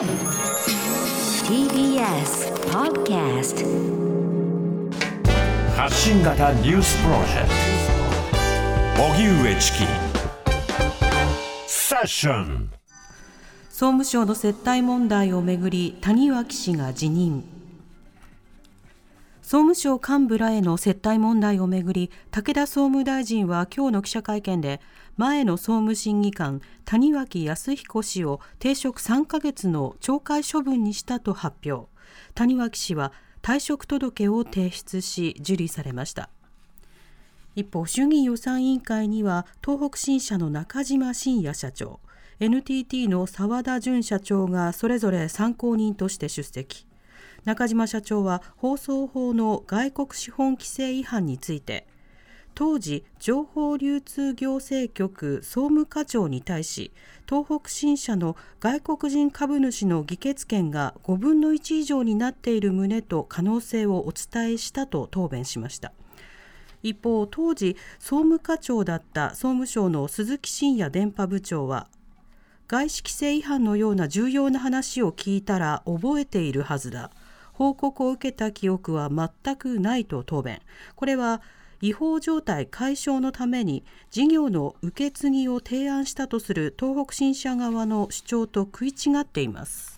TBS Podcast 発信型ニュースプロジェクト。荻上チキ。セッション総務省の接待問題をめぐり谷脇氏が辞任総務省幹部らへの接待問題をめぐり武田総務大臣は今日の記者会見で前の総務審議官谷脇康彦氏を停職3ヶ月の懲戒処分にしたと発表。谷脇氏は退職届を提出し受理されました。一方衆議院予算委員会には東北新社の中島信也社長 NTT の澤田純社長がそれぞれ参考人として出席。中島社長は放送法の外国資本規制違反について当時情報流通行政局総務課長に対し東北新社の外国人株主の議決権が5分の1以上になっている旨と可能性をお伝えしたと答弁しました。一方当時総務課長だった総務省の鈴木真也電波部長は外資規制違反のような重要な話を聞いたら覚えているはずだ。報告を受けた記憶は全くないと答弁。これは違法状態解消のために事業の受け継ぎを提案したとする東北新社側の主張と食い違っています。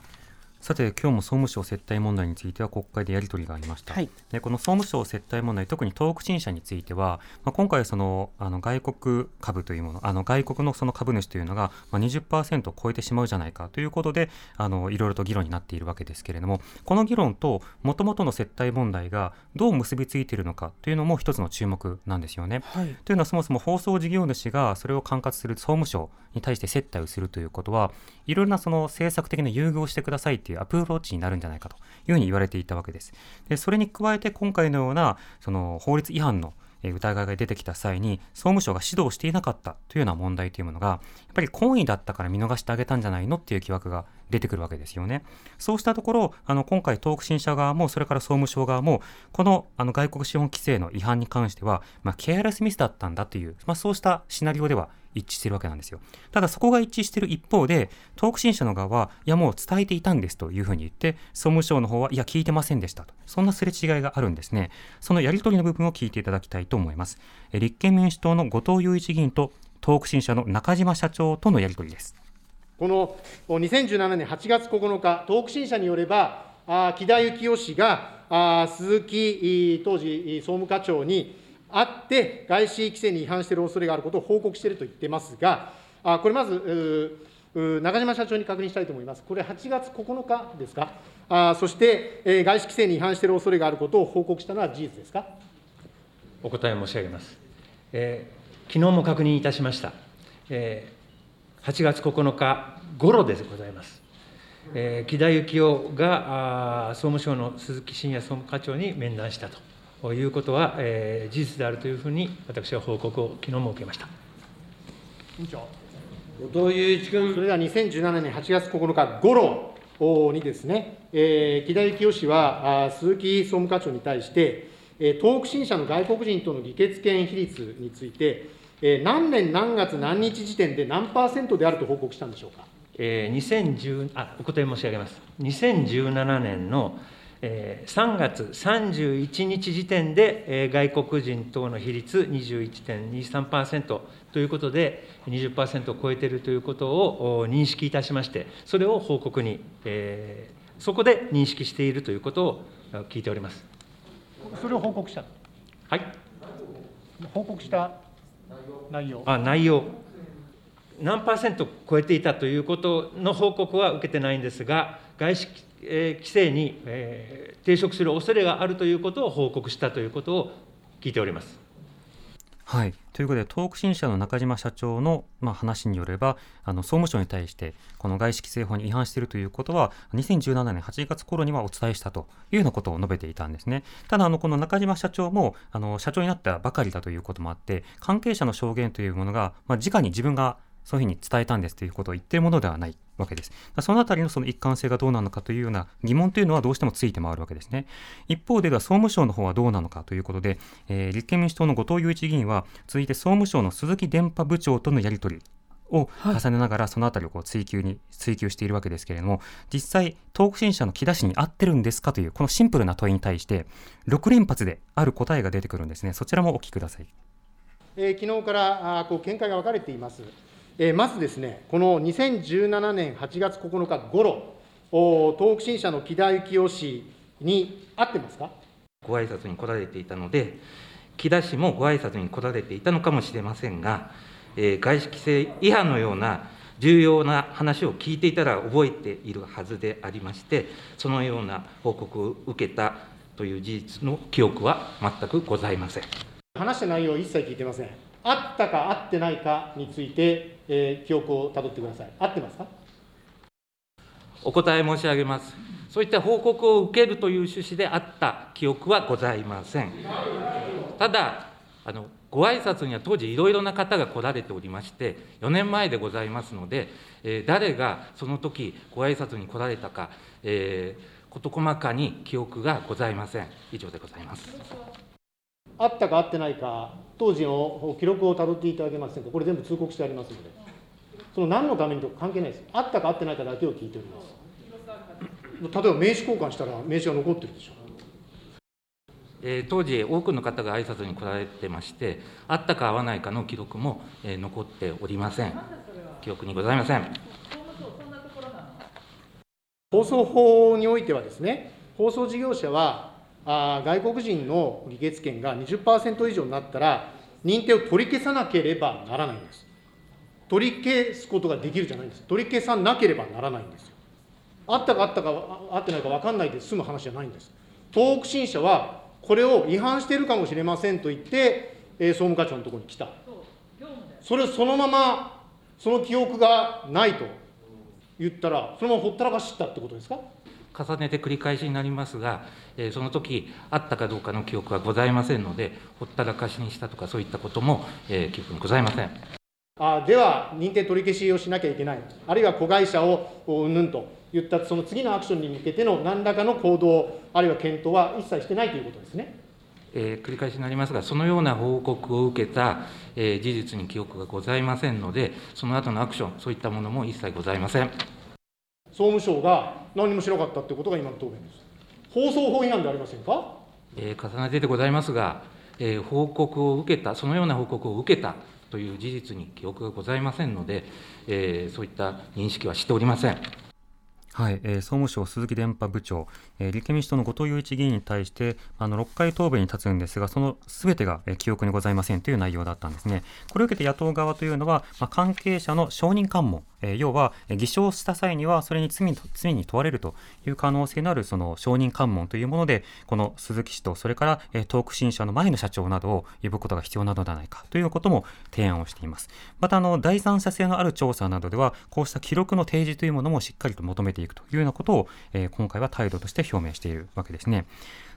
さて今日も総務省接待問題については国会でやり取りがありました、はい、でこの総務省接待問題特に東北新社については、まあ、今回そのあの外国株というものあの外国のその株主というのが、まあ、20%を超えてしまうじゃないかということであのいろいろと議論になっているわけですけれどもこの議論ともともとの接待問題がどう結びついているのかというのも一つの注目なんですよね。はい、というのはそもそも放送事業主がそれを管轄する総務省に対して接待をするということはいろいろなその政策的な優遇をしてくださいというアプローチになるんじゃないかというふうに言われていたわけです。でそれに加えて今回のようなその法律違反の疑いが出てきた際に総務省が指導していなかったというような問題というものがやっぱり懇意だったから見逃してあげたんじゃないのっていう疑惑が出てくるわけですよね。そうしたところあの今回東北新社側もそれから総務省側もこのあの外国資本規制の違反に関しては、まあ、ケアレスミスだったんだという、まあ、そうしたシナリオでは一致してるわけなんですよ。ただそこが一致している一方で、東北新社の側は、いやもう伝えていたんですというふうに言って、総務省の方は、いや聞いてませんでしたと。そんなすれ違いがあるんですね。そのやり取りの部分を聞いていただきたいと思います。立憲民主党の後藤祐一議員と、東北新社の中島社長とのやり取りです。この2017年8月9日、東北新社によれば、木田幸夫氏が鈴木当時総務課長にあって、外資規制に違反している恐れがあることを報告していると言ってますが、あこれまず、中島社長に確認したいと思います。これ、8月9日ですか、あそして、え外資規制に違反している恐れがあることを報告したのは事実ですか？お答え申し上げます。えー、昨日も確認いたしました。えー、8月9日ごろでございます。えー、木田幸夫があ総務省の鈴木真也総務課長に面談したと。ということは、えー、事実であるというふうに、私は報告を昨日も受けました委員長後藤祐一君。それでは2017年8月9日ごろにですね、えー、木田幸夫氏はあ鈴木総務課長に対して、えー、東北新社の外国人との議決権比率について、えー、何年何月何日時点で何パーセントであると報告したんでしょうか？えー、2010あお答え申し上げます。2017年の3月31日時点で、外国人等の比率21.23%ということで、20%を超えているということを認識いたしまして、それを報告に、そこで認識しているということを聞いております。それを報告したはい。報告した内容？あ内容。何パーセント超えていたということの報告は受けてないんですが、外資規制に抵触する恐れがあるということを報告したということを聞いております。はい、ということで、東北新社の中島社長の、まあ、話によれば、あの総務省に対して、この外資規制法に違反しているということは、2017年8月頃にはお伝えしたというようなことを述べていたんですね。ただ、あのこの中島社長もあの社長になったばかりだということもあって、関係者の証言というものが、まあ、直に自分がそういうふうに伝えたんですということを言っているものではないわけです。そのあたりのその一貫性がどうなのかというような疑問というのはどうしてもついて回るわけですね。一方では総務省の方はどうなのかということで、えー、立憲民主党の後藤祐一議員は続いて総務省の鈴木電波部長とのやり取りを重ねながら、そのあたりをこう追求に追求しているわけですけれども実際東北新社の木田氏に合ってるんですかというこのシンプルな問いに対して6連発である答えが出てくるんですねそちらもお聞きください、えー、昨日からあこう見解が分かれています、えー、まずですねこの2017年8月9日ごろ東北新社の木田幸男氏に合ってますか？ご挨拶に来られていたので木田氏もご挨拶に来られていたのかもしれませんが、えー、外資規制違反のような重要な話を聞いていたら覚えているはずでありまして、そのような報告を受けたという事実の記憶は全くございません。話した内容を一切聞いてません。あったかあってないかについて、えー、記憶をたどってください。合ってますか？お答え申し上げます。そういった報告を受けるという趣旨であった記憶はございません。ただ、あのご挨拶には当時いろいろな方が来られておりまして、4年前でございますので、えー、誰がその時ご挨拶に来られたか、えー、事細かに記憶がございません。以上でございます。あったかあってないか、当時の記録をたどっていただけませんか、これ全部通告してありますので、その何のためにとか関係ないです。あったかあってないかだけを聞いております。例えば名刺交換したら名刺が残ってるでしょ。え当時、多くの方が挨拶に来られてまして、あったか会わないかの記録も、え残っておりません。記憶にございません。放送法においてはですね、放送事業者は、あ外国人の議決権が20%以上になったら、認定を取り消さなければならないんです。取り消すことができるじゃないんです。取り消さなければならないんですよ。あったかあったかあってないか分かんないで済む話じゃないんです。東北新社はこれを違反しているかもしれませんと言って、えー、総務課長のところに来た。それをそのまま、その記憶がないと言ったら、そのままほったらかしったってことですか？重ねて繰り返しになりますが、えー、その時あったかどうかの記憶はございませんので、ほったらかしにしたとか、そういったことも、えー、記憶にございません。あでは、認定取り消しをしなきゃいけない、あるいは子会社をうんぬんと言ったその次のアクションに向けての何らかの行動、あるいは検討は一切してないということですね。えー、繰り返しになりますが、そのような報告を受けた、えー、事実に記憶がございませんので、その後のアクション、そういったものも一切ございません総務省が何もしなかったということが今の答弁です。放送法違反でありませんか、えー、重ねてでございますが、えー、報告を受けた、そのような報告を受けたという事実に記憶がございませんので、えー、そういった認識はしておりません。はい、えー、総務省鈴木電波部長、えー、立憲民主党の後藤祐一議員に対してあの6回答弁に立つんですがそのすべてが、えー、記憶にございませんという内容だったんですねこれを受けて野党側というのは、まあ、関係者の証人喚問えー、要は、偽証した際にはそれに罪罪に問われるという可能性のあるその証人喚問というものでこの鈴木氏とそれから、えー、東北新社の前の社長などを呼ぶことが必要なのではないかということも提案をしています。またあの第三者性のある調査などではこうした記録の提示というものもしっかりと求めていくというようなことを、えー、今回は態度として表明しているわけですね。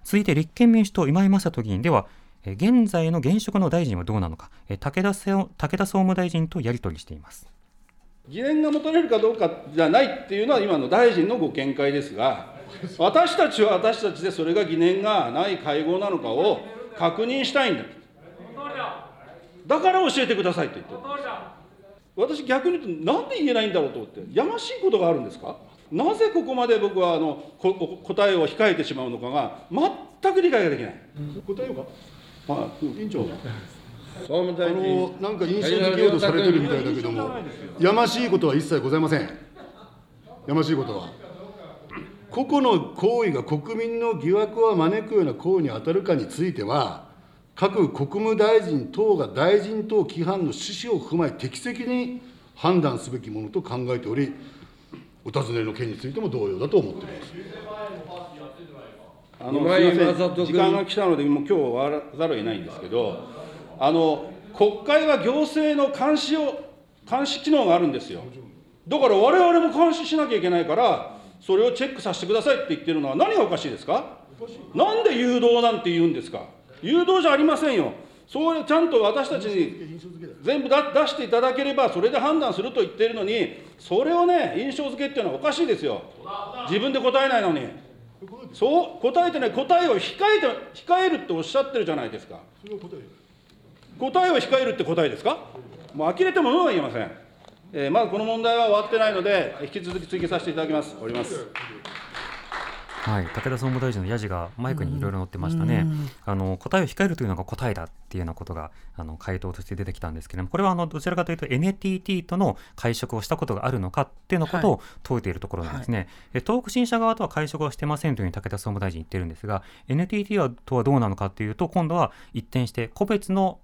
続いて立憲民主党今井正人議員では現在の現職の大臣はどうなのか武田武田総務大臣とやり取りしています。疑念が持たれるかどうかじゃないっていうのは今の大臣のご見解ですが、私たちは私たちでそれが疑念がない会合なのかを確認したいんだ。だから教えてくださいと言って私逆に言うとなんで言えないんだろうと思ってやましいことがあるんですか？なぜここまで僕はあの答えを控えてしまうのかが全く理解ができない。答えようか。あ、委員長。総務大臣あのなんか印象付けようとされてるみたいだけども、やましいことは一切ございません。やましいことは。個々の行為が国民の疑惑を招くような行為に当たるかについては、各国務大臣等が大臣等規範の趣旨を踏まえ、適切に判断すべきものと考えており、お尋ねの件についても同様だと思っています。あのすみません、時間が来たので、もう今日終わらざるを得ないんですけど、あの国会は行政の監視を監視機能があるんですよ。だから我々も監視しなきゃいけないから、それをチェックさせてくださいって言ってるのは何がおかしいですか？なんで誘導なんて言うんですか？誘導じゃありませんよ。それちゃんと私たちに全部出していただければ、それで判断すると言っているのに、それをね、印象付けっていうのはおかしいですよ。自分で答えないのに。そう答えてない、答えを控えて控えるっておっしゃってるじゃないですか。答えを控えるって答えですか？もう呆れてものは言えません。えー、まずこの問題は終わってないので、引き続き追及させていただきます。終わります。はい、武田総務大臣のやじがマイクにいろいろ載ってましたね、あの答えを控えるというのが答えだっていうようなことがあの回答として出てきたんですけれども、これはあのどちらかというと NTT との会食をしたことがあるのかっていうのことを問いているところなんですね、はい、東北新社側とは会食はしてませんというふうに武田総務大臣言ってるんですが、NTT はとはどうなのかというと、今度は一転して、個別の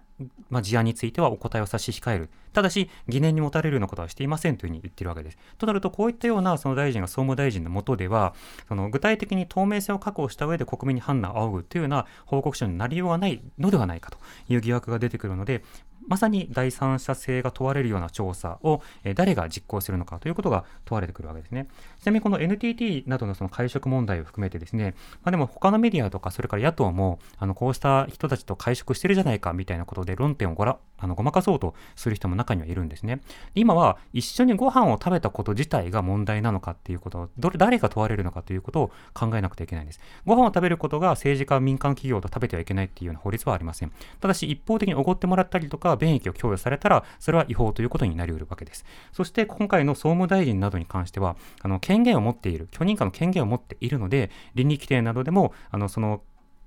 まあ、事案についてはお答えを差し控えるただし、疑念に持たれるようなことはしていませんというふうに言っているわけです。となると、こういったようなその大臣が総務大臣のもとでは、その具体的に透明性を確保した上で国民に判断を仰ぐというような報告書になりようがないのではないかという疑惑が出てくるので、まさに第三者性が問われるような調査を、え誰が実行するのかということが問われてくるわけですね。ちなみにこの NTT などのその会食問題を含めてですね、まあ、でも他のメディアとかそれから野党もあのこうした人たちと会食してるじゃないかみたいなことで論点をごらあのごまかそうとする人も中にはいるんですね。今は一緒にご飯を食べたこと自体が問題なのかっていうことをどれ誰が問われるのかということを考えなくてはいけないんです。ご飯を食べることが政治家民間企業と食べてはいけないっていうような法律はありません。ただし一方的におごってもらったりとか便益を供与されたらそれは違法ということになりうるわけです。そして今回の総務大臣などに関してはあの権限を持っている許認可の権限を持っているので倫理規定などでもあのその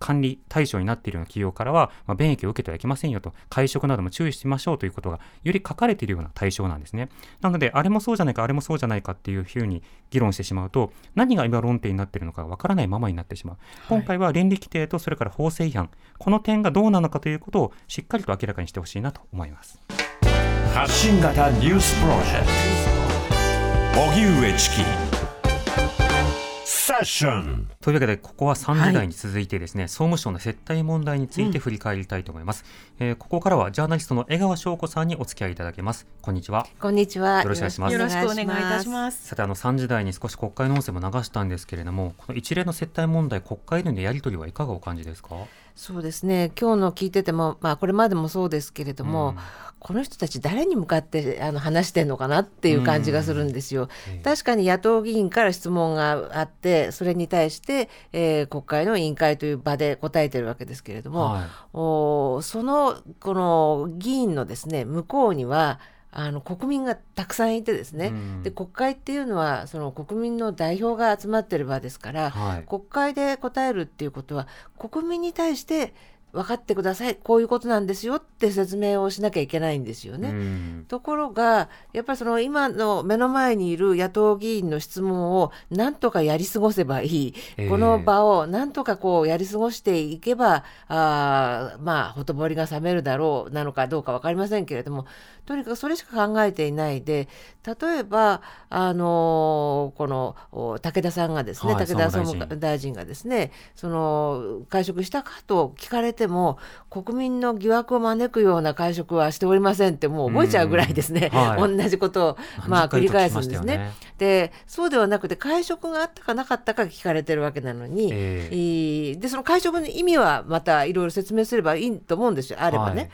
管理対象になっているような企業からは、まあ、便益を受けてはいけませんよと、会食なども注意しましょうということが、より書かれているような対象なんですね。なので、あれもそうじゃないか、あれもそうじゃないかっていうふうに議論してしまうと、何が今論点になっているのかわからないままになってしまう。今回は倫理規定とそれから法制違反、この点がどうなのかということをしっかりと明らかにしてほしいなと思います。発信型ニュースプロジェクト荻上チキというわけでここは3時台に続いてですね、はい、総務省の接待問題について振り返りたいと思います、うん、えー、ここからはジャーナリストの江川翔子さんにお付き合いいただけます。こんにちは。こんにちは。よろしくお願いします。よろしくお願いいたします。さてあの3時台に少し国会の音声も流したんですけれどもこの一連の接待問題国会でのやり取りはいかがお感じですか？そうですね。今日の聞いてても、まあ、これまでもそうですけれども、うん。この人たち誰に向かってあの話してんのかなっていう感じがするんですよ。確かに野党議員から質問があってそれに対して、えー、国会の委員会という場で答えてるわけですけれども、はい、おそのこの議員のですね向こうにはあの国民がたくさんいてですね、うん、で国会っていうのはその国民の代表が集まってる場ですから、はい、国会で答えるっていうことは国民に対して分かってください。こういうことなんですよって説明をしなきゃいけないんですよね。ところがやっぱりその今の目の前にいる野党議員の質問をなんとかやり過ごせばいい、えー、この場をなんとかこうやり過ごしていけばあまあほとぼりが冷めるだろうなのかどうか分かりませんけれどもとにかくそれしか考えていないで例えばあのこの武田さんがですね、はい、武田総務大臣がですねその会食したかと聞かれてても国民の疑惑を招くような会食はしておりませんってもう覚えちゃうぐらいですね、はい、同じことをまあ繰り返すんですね。ね。でそうではなくて会食があったかなかったか聞かれてるわけなのに、えー、でその会食の意味はまたいろいろ説明すればいいと思うんですよ。あればね。はい。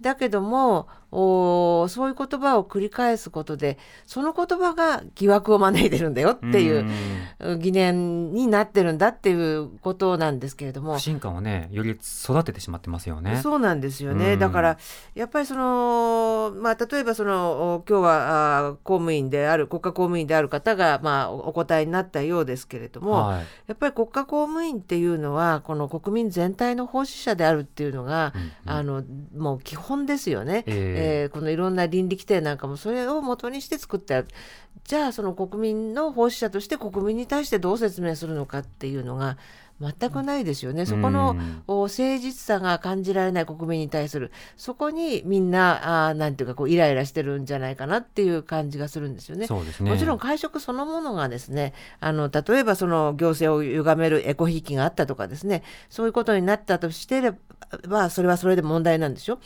だけどもおそういう言葉を繰り返すことでその言葉が疑惑を招いてるんだよっていう疑念になってるんだっていうことなんですけれども。不信感をねより育ててしまってますよね。そうなんですよね。だからやっぱりそのまあ例えばその今日はあ公務員である国家公務員である方がまあお答えになったようですけれども、はい、やっぱり国家公務員っていうのはこの国民全体の奉仕者であるっていうのが、うんうん、あのもう基本ですよね。えーえー、このいろんな倫理規定なんかもそれをもとにして作ってある。じゃあその国民の奉仕者として国民に対してどう説明するのかっていうのが全くないですよね、そこの誠実さが感じられない国民に対する、そこにみんな、あなんていうかこう、イライラしてるんじゃないかなっていう感じがするんですよね。ね。もちろん会食そのものがですね、あの例えばその行政を歪めるエコひいきがあったとかですね、そういうことになったとしてれば、それはそれで問題なんですよ。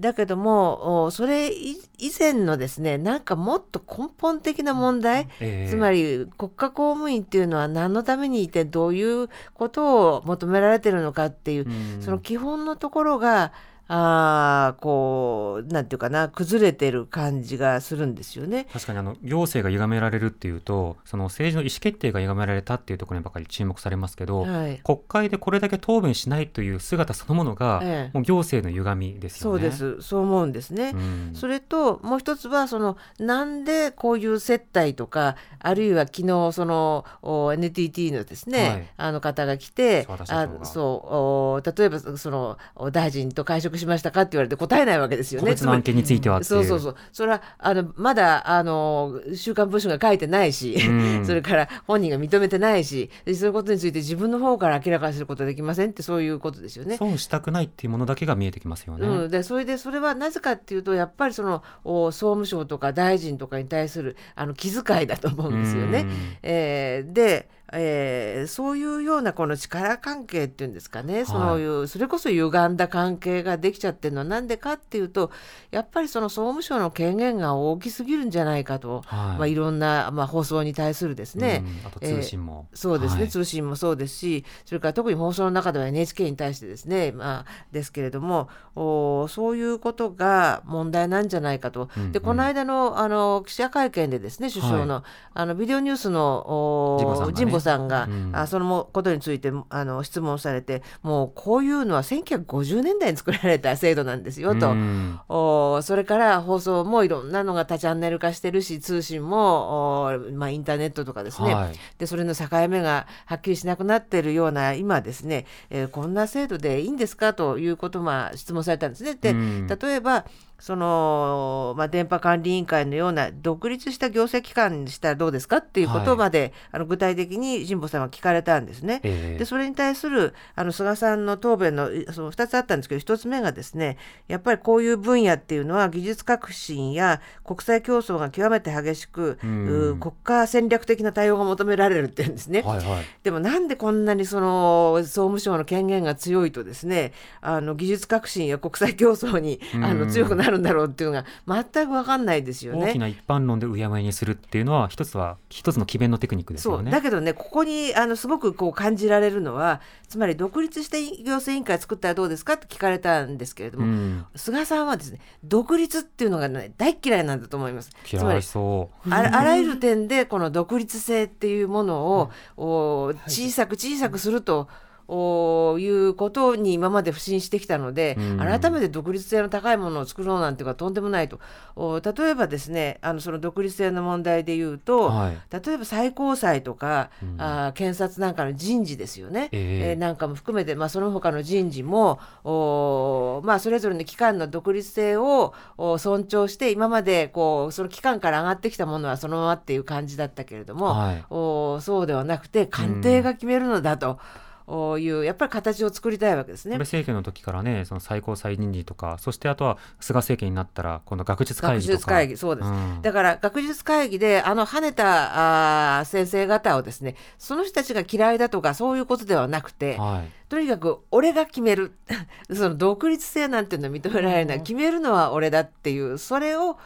だけども、それ以前のですね、なんかもっと根本的な問題、えー、つまり国家公務員っていうのは何のためにいて、どういうことを求められてるのかっていう、うん、その基本のところがあこうなんていうかな崩れてる感じがするんですよね。確かにあの行政が歪められるっていうとその政治の意思決定が歪められたっていうところにばかり注目されますけど、はい、国会でこれだけ答弁しないという姿そのものが、ええ、もう行政の歪みですよね。そうです。そう思うんですね。うん、それともう一つはそのなんでこういう接待とかあるいは昨日その NTT のですね、はい、あの方が来てあそう例えばその大臣と会食しましたかって言われて答えないわけですよね。個別の案件についてはそうそうそう。それはあのまだあの週刊文春が書いてないし、それから本人が認めてないし、そういうことについて自分の方から明らかにすることはできませんってそういうことですよね。損したくないっていうものだけが見えてきますよね。うん、でそれでそれはなぜかっていうとやっぱりその総務省とか大臣とかに対するあの気遣いだと思うんですよね。えー、でえー、そういうようなこの力関係っていうんですかね、そういうそれこそ歪んだ関係ができちゃってるのは何でかっていうとやっぱりその総務省の権限が大きすぎるんじゃないかと、はい。まあ、いろんな、まあ、放送に対するですね、あと通信も、えー、そうですね、はい、通信もそうですしそれから特に放送の中では NHK に対してですね、まあ、ですけれどもおそういうことが問題なんじゃないかと、うんうん、でこの間のあの記者会見でですね首相のはい、あのビデオニュースの神保さんが、うん、あそのことについてあの質問されてもうこういうのは1950年代に作られた制度なんですよと、うん、おそれから放送もいろんなのが多チャンネル化してるし通信もお、まあ、インターネットとかですね、はい、でそれの境目がはっきりしなくなっているような今ですね、えー、こんな制度でいいんですか？ということを、まあ、質問されたんですね。で、うん、例えばその、まあ、電波管理委員会のような独立した行政機関にしたらどうですかっていうことまで、はい、あの具体的に神保さんは聞かれたんですね。えー、でそれに対するあの菅さんの答弁のその2つあったんですけど1つ目がですねやっぱりこういう分野っていうのは技術革新や国際競争が極めて激しく、国家戦略的な対応が求められるっていうんですね。はいはい、でもなんでこんなにその総務省の権限が強いとですねあの技術革新や国際競争にあの強くなるるんだろうっていうのが全く分かんないですよね。大きな一般論でうやむやにするっていうのは一つは一つの詭弁のテクニックですよね。だけどねここにあのすごくこう感じられるのはつまり独立して行政委員会作ったらどうですかって聞かれたんですけれども、うん、菅さんはですね独立っていうのが、ね、大嫌いなんだと思います。嫌いそうあらゆる点でこの独立性っていうものを、うん、小さく小さくすると。いうことに今まで不信してきたので、うん、改めて独立性の高いものを作ろうなんていうのはとんでもないと。例えばですねあのその独立性の問題でいうと、はい、例えば最高裁とか、うん、あ検察なんかの人事ですよね、えー、えー、なんかも含めて、まあ、その他の人事もお、まあ、それぞれの機関の独立性を尊重して今までこうその機関から上がってきたものはそのままっていう感じだったけれども、はい、おそうではなくて官邸が決めるのだと。うんいうやっぱり形を作りたいわけですね。安倍政権の時からねその最高裁人事とかそしてあとは菅政権になったら今度学術会議とか。学術会議そうです、うん、だから学術会議であの跳ねたあ先生方をですねその人たちが嫌いだとかそういうことではなくて、はい、とにかく俺が決める。その独立性なんていうのは認められない、うん、決めるのは俺だっていうそれを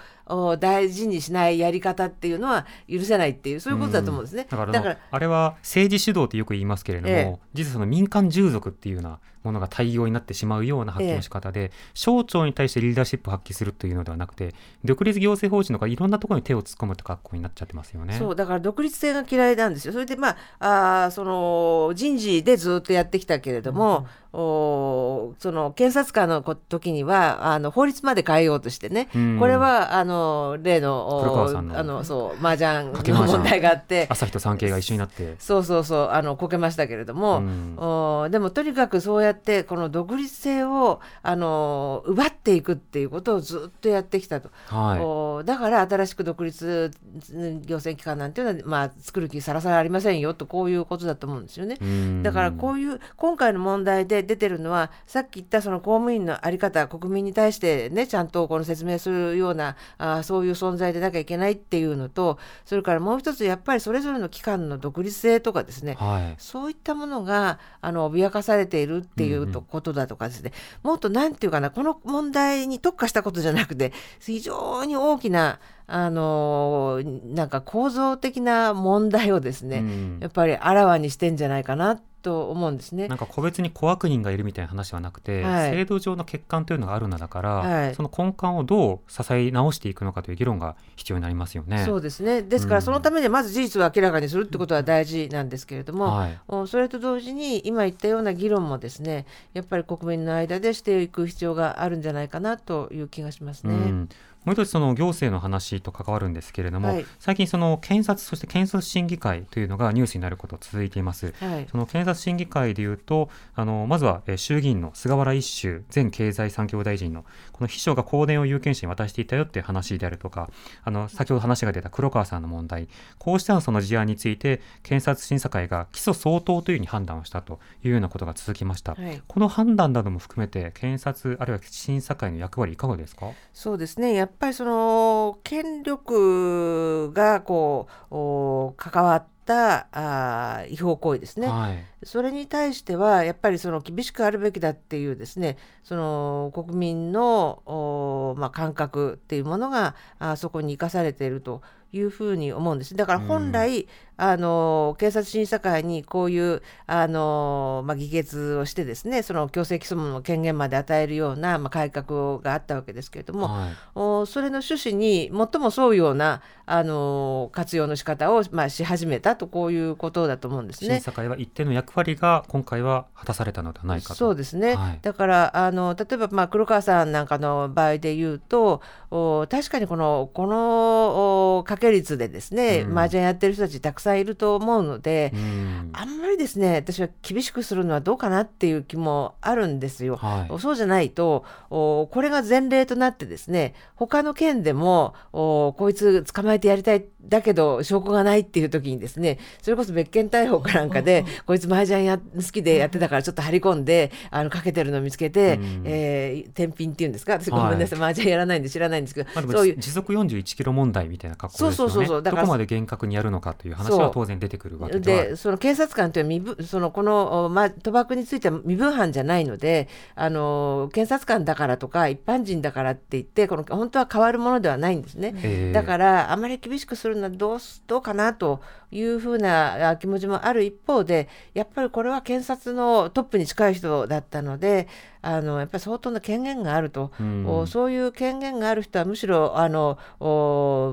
大事にしないやり方っていうのは許せないっていうそういうことだと思うんですね。だからあれは政治主導ってよく言いますけれども、ええ、実はその民間従属っていうようなものが対応になってしまうような発揮の仕方で、ええ、省庁に対してリーダーシップを発揮するというのではなくて独立行政法人とかいろんなところに手を突っ込むって格好になっちゃってますよね。そうだから独立性が嫌いなんですよ。それでまああその人事でずっとやってきたけれども、うん、おその検察官の時にはあの法律まで変えようとしてね、うん、これはあの例のあのそう麻雀の問題があって朝日と産経が一緒になって。そうそうそうあのこけましたけれども、うん、おでもとにかくそうやってこの独立性をあの奪っていくっていうことをずっとやってきたと、はい、おだから新しく独立行政機関なんていうのは、まあ、作る気さらさらありませんよとこういうことだと思うんですよね。だからこういう今回の問題で出てるのはさっき言ったその公務員の在り方国民に対してねちゃんとこの説明するようなあそういう存在でなきゃいけないっていうのとそれからもう一つやっぱりそれぞれの機関の独立性とかですね、はい、そういったものがあの脅かされているっていうとことだとかですね、もっと何て言うかなこの問題に特化したことじゃなくて非常に大きなあのなんか構造的な問題をですね、うん、やっぱりあらわにしてんじゃないかなっと思うんですね。なんか個別に小悪人がいるみたいな話はなくて、はい、制度上の欠陥というのがあるのだから、はい、その根幹をどう支え直していくのかという議論が必要になりますよね。そうですね。ですからそのためにまず事実を明らかにするってことは大事なんですけれども、はい、それと同時に今言ったような議論もですね、やっぱり国民の間でしていく必要があるんじゃないかなという気がしますね。うんもう一つその行政の話と関わるんですけれども、はい、最近その検察そして検察審議会というのがニュースになること続いています、はい、その検察審議会でいうとあのまずは衆議院の菅原一秀前経済産業大臣のこの秘書が香典を有権者に渡していたよっていう話であるとかあの先ほど話が出た黒川さんの問題こうしたその事案について検察審査会が起訴相当というふうに判断をしたというようなことが続きました、はい、この判断なども含めて検察あるいは審査会の役割いかがですか？そうですね。やっぱりその権力がこう関わったあ違法行為ですね、はい、それに対してはやっぱりその厳しくあるべきだっていうですねその国民のまあ、感覚っていうものがあそこに生かされているというふうに思うんです。だから本来、うん、あの警察審査会にこういうあの、まあ、議決をしてですねその強制起訴の権限まで与えるような、まあ、改革があったわけですけれども、はい、おそれの趣旨に最も沿うようなあの活用の仕方を、まあ、し始めたとこういうことだと思うんですね。審査会は一定の役割が今回は果たされたのではないかと。そうですね、はい、だからあの例えば、まあ、黒川さんなんかの場合で言うとお確かにこのこの掛け率でですね、うん、麻雀やってる人たちたくさんいると思うので、うん、あんまりですね私は厳しくするのはどうかなっていう気もあるんですよ。はい、そうじゃないとおこれが前例となってですね他の県でもおこいつ捕まえてやりたいだけど証拠がないっていう時にですねそれこそ別件逮捕かなんかでこいつ麻雀や好きでやってたからちょっと張り込んであのかけてるのを見つけて、うん、えー、天品っていうんですか？私ごめんなさい、はい、麻雀やらないんで知らないんですけど、まあ、そういう。時速41キロ問題みたいな格好ですよね。そうそうそうだからどこまで厳格にやるのかという話は当然出てくるわけでその警察官というのは身そのこの、まあ、賭博については身分犯じゃないのであの検察官だからとか一般人だからって言ってこの本当は変わるものではないんですね。だからあまり厳しくするのはどうどうかなというふうな気持ちもある一方でやっぱりこれは検察のトップに近い人だったのであのやっぱり相当な権限があると、うん、そういう権限がある人はむしろあの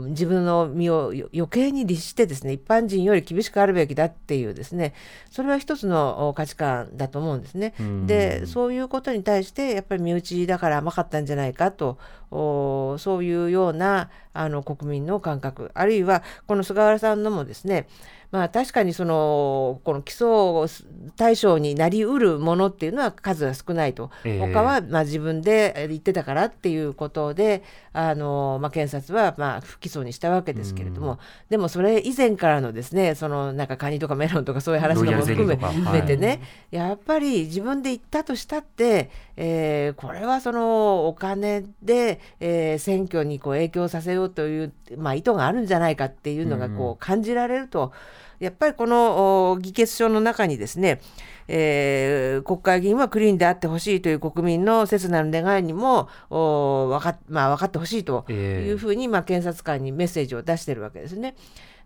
自分の身を余計に律してですね一般人より厳しくあるべきだっていうですね。それは一つの価値観だと思うんですね。うん、でそういうことに対してやっぱり身内だから甘かったんじゃないかと。そういうようなあの国民の感覚。あるいはこの菅原さんのもですねまあ、確かにそのこの起訴対象になりうるものっていうのは数が少ないと、えー、他はまあ自分で言ってたからっていうことであの、まあ、検察はまあ不起訴にしたわけですけれども、でもそれ以前からのですねそのなんかカニとかメロンとかそういう話も含めめてね、やっぱり自分で言ったとしたって、えー、これはそのお金で、えー、選挙にこう影響させようという、まあ、意図があるんじゃないかっていうのがこう感じられると。やっぱりこの議決書の中にですね、えー、国会議員はクリーンであってほしいという国民の切なる願いにも分か,、まあ、分かってほしいというふうに、まあ、検察官にメッセージを出してるわけですね。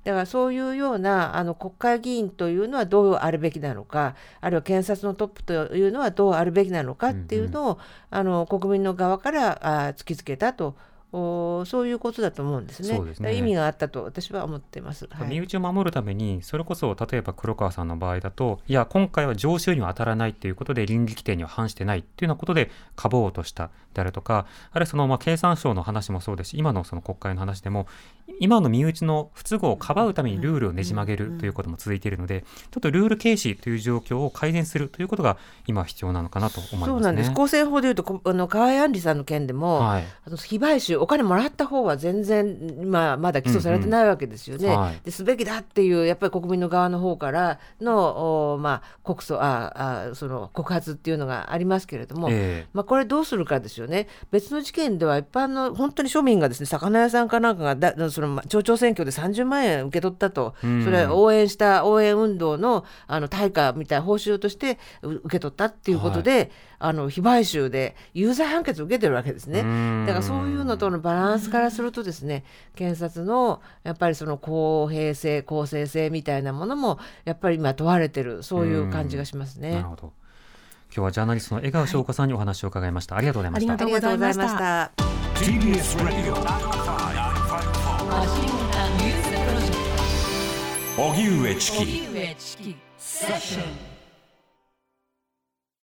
だからそういうようなあの国会議員というのはどうあるべきなのかあるいは検察のトップというのはどうあるべきなのかっていうのを、うんうん、あの国民の側からあ突きつけたとおそういうことだと思うんですね。すね意味があったと私は思ってます。はい、身内を守るためにそれこそ例えば黒川さんの場合だといや今回は常習には当たらないということで倫理規定には反してないっていうようなことでかぼうとしたであるとかあるいはそのまあ経産省の話もそうですし今のその国会の話でも今の身内の不都合をかばうためにルールをねじ曲げるということも続いているのでちょっとルール軽視という状況を改善するということが今必要なのかなと思います、ね、そうなんです。法でいうとあの河合案里さんの件でも、はい、あの非売収お金もらった方は全然、まあ、まだ起訴されてないわけですよね。うんうん、ですべきだっていうやっぱり国民の側の方からの、まあ、告訴ああその告発っていうのがありますけれども、えー、まあ、これどうするかですよね。別の事件では一般の本当に庶民がですね魚屋さんかなんかがだその町長選挙で30万円受け取ったと、うん、それは応援した応援運動のあの対価みたいな報酬として受け取ったっていうことで、はい、あの非買収で有罪判決を受けてるわけですね。だからそういうのととのバランスからするとですね検察のやっぱりその公平性公正性みたいなものもやっぱり今問われてるそういう感じがしますね。なるほど今日はジャーナリストの江川翔子さんにお話を伺いました。ありがとうございました。ありがとうございました。TBS Radio 荻上チキセッション